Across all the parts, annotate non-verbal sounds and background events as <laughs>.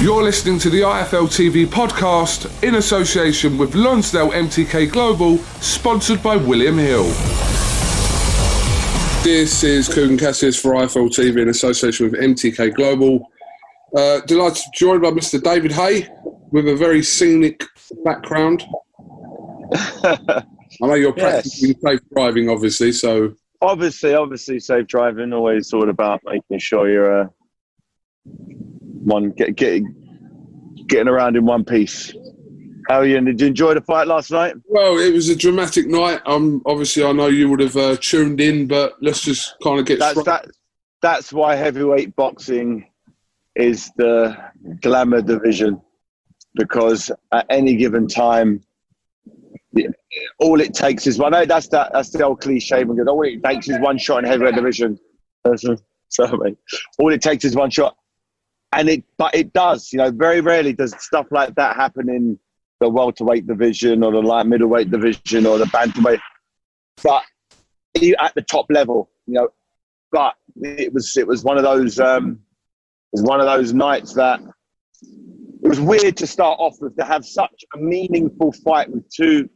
You're listening to the IFL TV podcast in association with Lonsdale MTK Global, sponsored by William Hill. This is Kugan Cassius for IFL TV in association with MTK Global. Uh, delighted to be joined by Mr. David Haye with a very scenic background. <laughs> I know you're Yes. practicing safe driving, obviously, so obviously, obviously, safe driving. Always all about making sure you're uh, one get, get, getting around in one piece. How are you? And Did you enjoy the fight last night? Well, it was a dramatic night. Um, obviously, I know you would have uh, tuned in, but let's just kind of get That's that. That's why heavyweight boxing is the glamour division, because at any given time, the- all it takes is one. I know that's that. That's the old cliche. Because all it takes is one shot in heavyweight division. <laughs> Sorry, all it takes is one shot, and it. But it does. You know, very rarely does stuff like that happen in the welterweight division or the light middleweight division or the bantamweight. But at the top level, you know, but it was it was one of those um, it was one of those nights that it was weird to start off with to have such a meaningful fight with two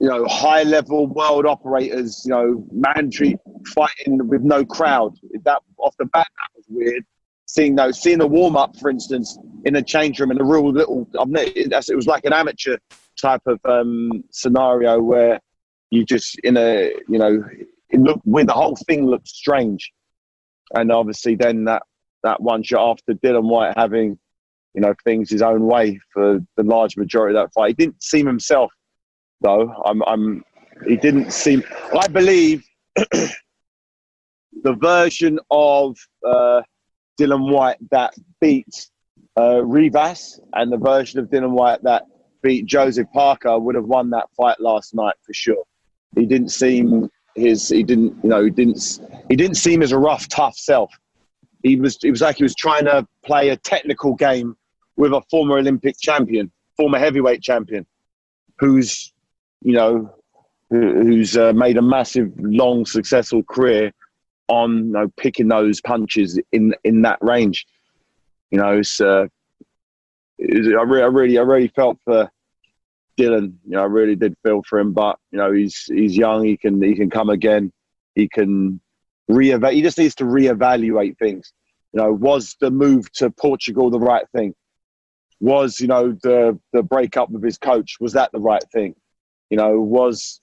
you know high level world operators you know mandatory fighting with no crowd that off the bat that was weird seeing those seeing the warm up for instance in the change room in a real little it was like an amateur type of um, scenario where you just in a you know it looked the whole thing looked strange. And obviously then that that one shot after Dylan Whyte having you know things his own way for the large majority of that fight. He didn't seem himself though. I'm I'm he didn't seem I believe <clears throat> the version of uh, Dylan Whyte that beat uh, Rivas and the version of Dylan Whyte that beat Joseph Parker would have won that fight last night for sure. He didn't seem his. He didn't. You know. He didn't. He didn't seem as a rough, tough self. He was. It was like he was trying to play a technical game with a former Olympic champion, former heavyweight champion, who's, you know, who's uh, made a massive, long, successful career on you know picking those punches in in that range. You know, it's, uh, I, re- I really, I really felt for Dylan. You know, I really did feel for him, but you know, he's he's young. He can he can come again. He can reevaluate. He just needs to reevaluate things. You know, was the move to Portugal the right thing? Was you know the the breakup with his coach was that the right thing? You know, was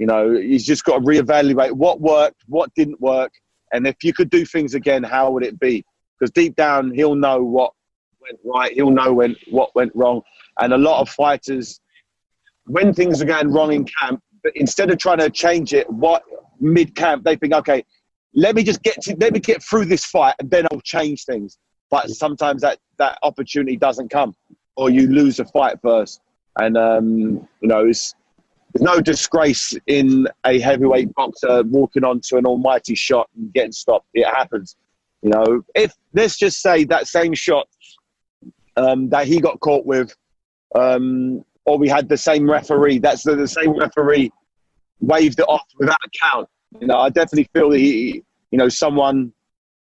you know he's just got to reevaluate what worked, what didn't work, and if you could do things again, how would it be? Because deep down, he'll know what went right. He'll know when what went wrong. And a lot of fighters, when things are going wrong in camp, but instead of trying to change it, what mid camp they think, okay, let me just get to let me get through this fight, and then I'll change things. But sometimes that that opportunity doesn't come, or you lose a fight first. And um, you know, it's there's no disgrace in a heavyweight boxer walking onto an almighty shot and getting stopped. It happens. You know, if let's just say that same shot um, that he got caught with, um, or we had the same referee, that's the, the same referee waved it off without a count. You know, I definitely feel that he, you know, someone,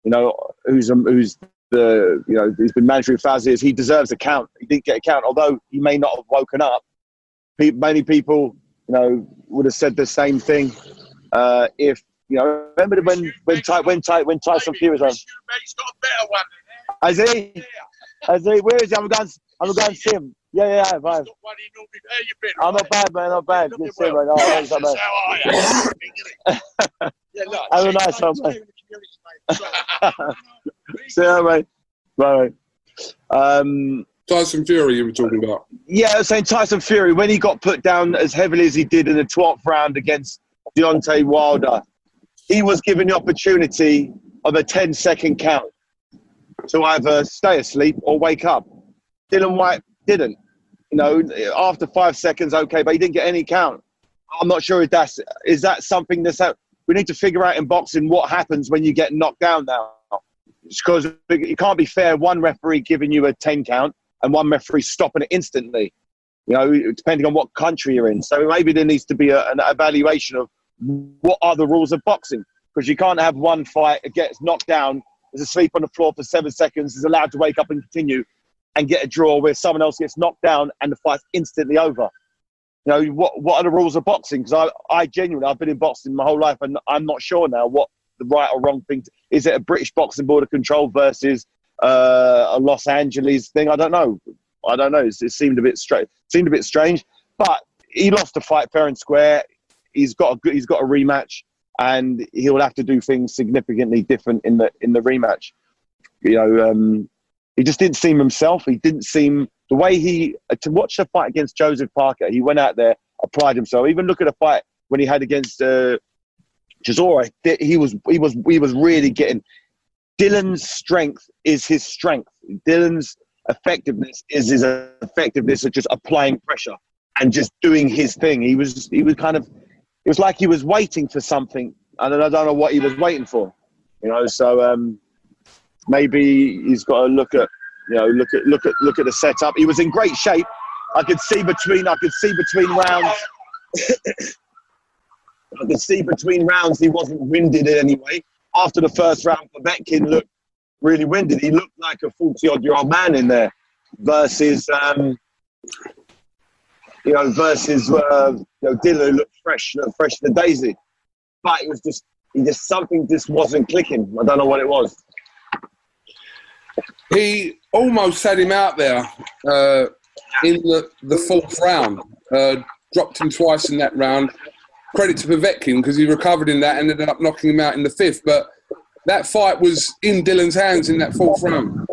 you know, who's um, who's the, you know, who's been managing Faz is he deserves a count. He didn't get a count, although he may not have woken up. Many people, you know, would have said the same thing uh, if you know. Remember when when Ty, when Ty, when Tyson Fury was on? He's got a better one. Has he? Has he? Where is he? I'm going. I'm going him. Yeah, yeah, been? I'm not bad, man. Not bad. Good to see you, man. Oh, are you? <laughs> Have a nice one, mate. <laughs> See you, mate. Bye. Um, Tyson Fury, you were talking about. yeah, I was saying Tyson Fury, when he got put down as heavily as he did in the 12th round against Deontay Wilder, he was given the opportunity of a 10 second count to either stay asleep or wake up. Dylan Whyte didn't. You know, after five seconds, okay, but he didn't get any count. I'm not sure if that's is that something that's out. We need to figure out in boxing what happens when you get knocked down now, because it can't be fair. One referee giving you a 10 count and one referee stopping it instantly. You know, depending on what country you're in. So maybe there needs to be a, an evaluation of what are the rules of boxing, because you can't have one fight that gets knocked down, is asleep on the floor for seven seconds, is allowed to wake up and continue, and get a draw where someone else gets knocked down and the fight's instantly over. You know, what what are the rules of boxing? Because I, I genuinely, I've been in boxing my whole life, and I'm not sure now what the right or wrong thing. To, is it a British boxing board of control versus uh, a Los Angeles thing? I don't know. I don't know. It seemed a bit strange. Seemed a bit strange, but he lost a fight fair and square. He's got a good, he's got a rematch, and he'll have to do things significantly different in the in the rematch. You know, um, he just didn't seem himself. He didn't seem the way he to watch the fight against Joseph Parker. He went out there, applied himself. Even look at the fight when he had against uh, Chisora. He was he was he was really getting. Dylan's strength is his strength. Dylan's effectiveness is his effectiveness of just applying pressure and just doing his thing. He was he was kind of it was like he was waiting for something, and I don't know what he was waiting for. You know, so um, maybe he's got to look at you know look at look at look at the setup. He was in great shape. I could see between I could see between rounds. <coughs> I could see between rounds he wasn't winded in any way. After the first round, Povetkin looked really winded. He looked like a 40 odd year old man in there versus, um, you know, versus, uh, you know, who looked fresh, looked fresh to daisy. But it was just, he just, something just wasn't clicking. I don't know what it was. He almost had him out there uh, in the, the fourth round. Uh, dropped him twice in that round. Credit to Povetkin because he recovered in that and ended up knocking him out in the fifth. But that fight was in Dylan's hands in that fourth round.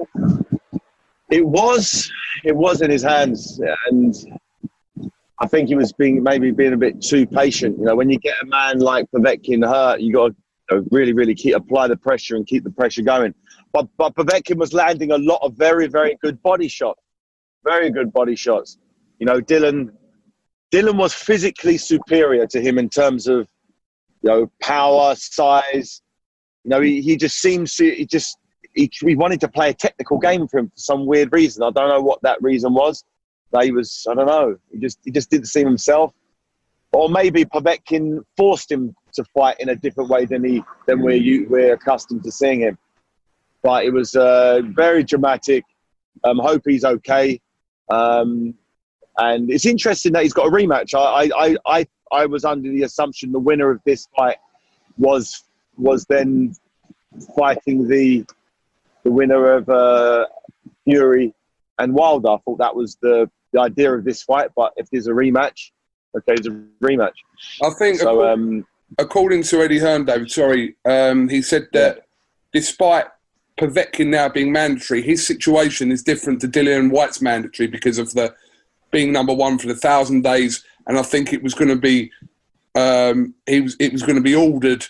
It was, it was in his hands, and I think he was being maybe being a bit too patient. You know, when you get a man like Povetkin hurt, you got to really, really keep apply the pressure and keep the pressure going. But but Povetkin was landing a lot of very, very good body shots, very good body shots. You know, Dylan, Dylan was physically superior to him in terms of, you know, power, size. You know, he, he just seems to, he just, he, he wanted to play a technical game for him for some weird reason. I don't know what that reason was. He was, I don't know, he just, he just didn't seem himself. Or maybe Povetkin forced him to fight in a different way than he, than we're, you, we're accustomed to seeing him. But it was uh, very dramatic. Um, hope he's okay. Um, and it's interesting that he's got a rematch. I, I, I, I was under the assumption the winner of this fight was was then fighting the the winner of uh, Fury and Wilder. I thought that was the, the idea of this fight. But if there's a rematch, okay, there's a rematch. I think, So according, um, according to Eddie Hearn, David, sorry, um, he said that despite Povetkin now being mandatory, his situation is different to Dillian Whyte's mandatory because of the being number one for the thousand days. And I think it was going to be, um, he was, it was going to be ordered.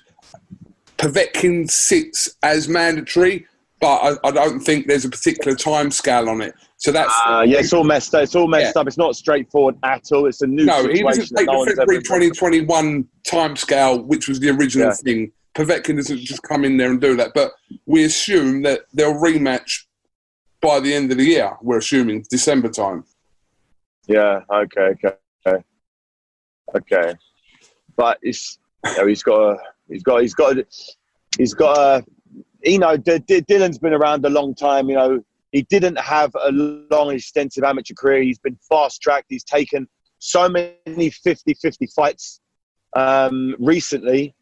Povetkin sits as mandatory, but I, I don't think there's a particular time scale on it. So that's Uh, yeah, it's all messed up. It's all messed Yeah. up. It's not straightforward at all. It's a new no, he situation. doesn't take no the February 2021 time scale, which was the original Yeah. thing. Povetkin doesn't just come in there and do that, but we assume that they'll rematch by the end of the year. We're assuming December time. Yeah. Okay. Okay. Okay. Okay. But it's you know, he's got a he's got he's got a, he's got a you know D- D- Dylan's been around a long time. You know he didn't have a long extensive amateur career. He's been fast tracked. He's taken so many 50-50 fights um, recently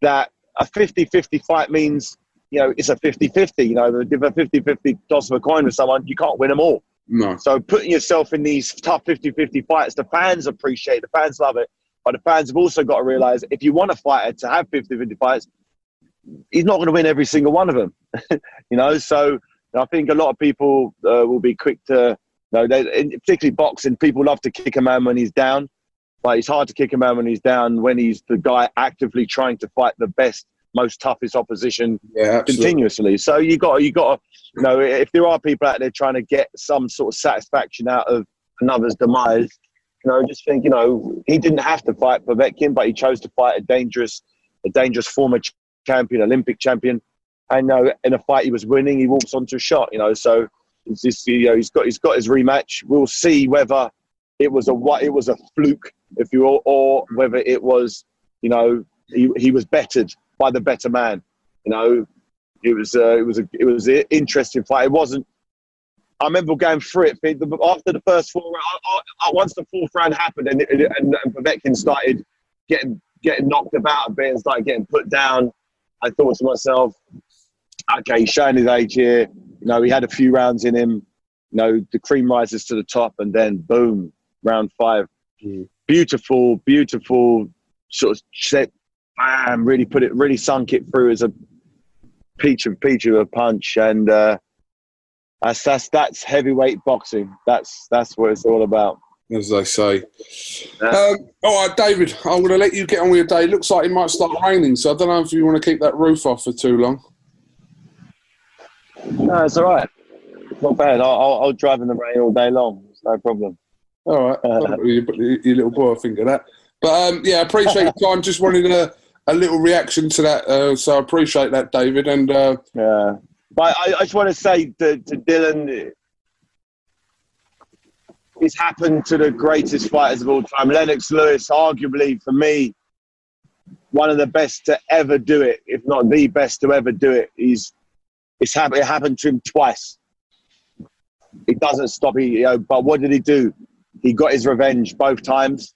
that a 50-50 fight means you know it's a 50-50. You know if a 50-50 toss of a coin with someone, you can't win them all. No. So putting yourself in these tough 50-50 fights, the fans appreciate the fans love it. But the fans have also got to realise if you want a fighter to have 50-50 fights, he's not going to win every single one of them. <laughs> you know, so I think a lot of people uh, will be quick to, you know, they, particularly boxing, people love to kick a man when he's down. But it's hard to kick a man when he's down when he's the guy actively trying to fight the best, most toughest opposition Yeah, continuously. So you got you got to you know if there are people out there trying to get some sort of satisfaction out of another's demise, you know, just think you know he didn't have to fight Povetkin, but he chose to fight a dangerous, a dangerous former ch- champion, Olympic champion, and you know, in a fight he was winning, he walks onto a shot. You know, so it's just you know he's got he's got his rematch. We'll see whether it was a what it was a fluke, if you will, or whether it was you know he, he was bettered by the better man. You know, it was uh, it was a it was an interesting fight. It wasn't. I remember going through it after the first four. I, I, once the fourth round happened and and, and, Povetkin started getting getting knocked about a bit and started getting put down, I thought to myself, okay, he's showing his age here. You know, he had a few rounds in him. You know, the cream rises to the top, and then boom, round five. Beautiful, beautiful sort of set. Bam, really put it, really sunk it through as a peach of peach of a punch, and uh, that's that's that's heavyweight boxing. That's that's what it's all about. as they say. Um, all right, David, I'm going to let you get on with your day. Looks like it might start raining, so I don't know if you want to keep that roof off for too long. No, it's all right. Not bad. I'll, I'll, I'll drive in the rain all day long. It's no problem. All right, Uh, you, you little boy, I think of that. But um, yeah, I appreciate your time. Just wanted a, a little reaction to that, uh, so I appreciate that, David. And uh, Yeah. But I, I just want to say to, to Dylan, it's happened to the greatest fighters of all time. Lennox Lewis, arguably for me, one of the best to ever do it, if not the best to ever do it. He's it's happened. It happened to him twice. It doesn't stop. He, you know, but what did he do? He got his revenge both times,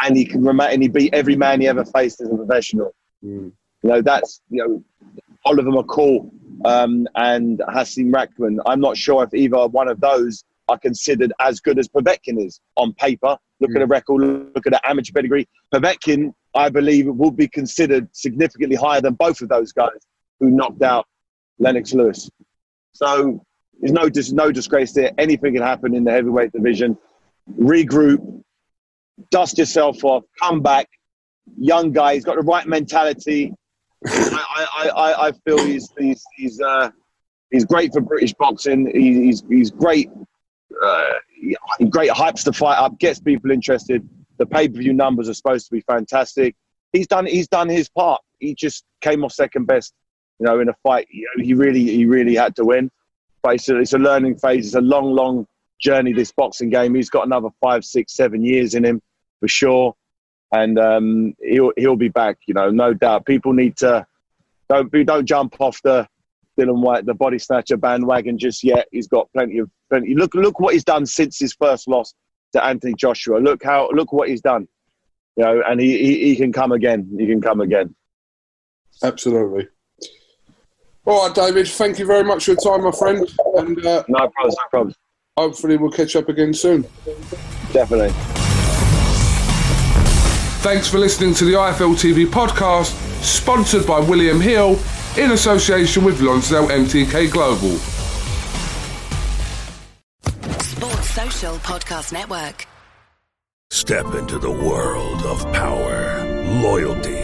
and he can remain. And he beat every man he ever faced as a professional. You know, that's you know, Oliver McCall um, and Hasim Rahman. I'm not sure if either one of those are considered as good as Povetkin is on paper. Look at the record, look at the amateur pedigree. Povetkin, I believe, will be considered significantly higher than both of those guys who knocked out Lennox Lewis. So there's no, there's no disgrace there. Anything can happen in the heavyweight division. Regroup, dust yourself off, come back. Young guy, he's got the right mentality. I, I, I, feel he's he's he's uh, he's great for British boxing. He, he's he's great. Uh, he, great hypes the fight up, gets people interested. The pay per view numbers are supposed to be fantastic. He's done he's done his part. He just came off second best, you know, in a fight. He really he really had to win. But it's a, it's a learning phase. It's a long long journey. This boxing game. He's got another five, six, seven years in him for sure and um, he'll he'll be back. You know, no doubt. People need to don't be don't jump off the Dylan Whyte, the body snatcher bandwagon just yet. He's got plenty of plenty. Look look what he's done since his first loss to Anthony Joshua. Look how look what he's done. You know, and he, he, he can come again. He can come again. absolutely. All right, David. Thank you very much for your time, my friend. And uh, No problems. No problems. Hopefully we'll catch up again soon. Definitely. Thanks for listening to the IFL TV podcast, sponsored by William Hill in association with Lonsdale MTK Global. Sports Social Podcast Network. Step into the world of power, loyalty,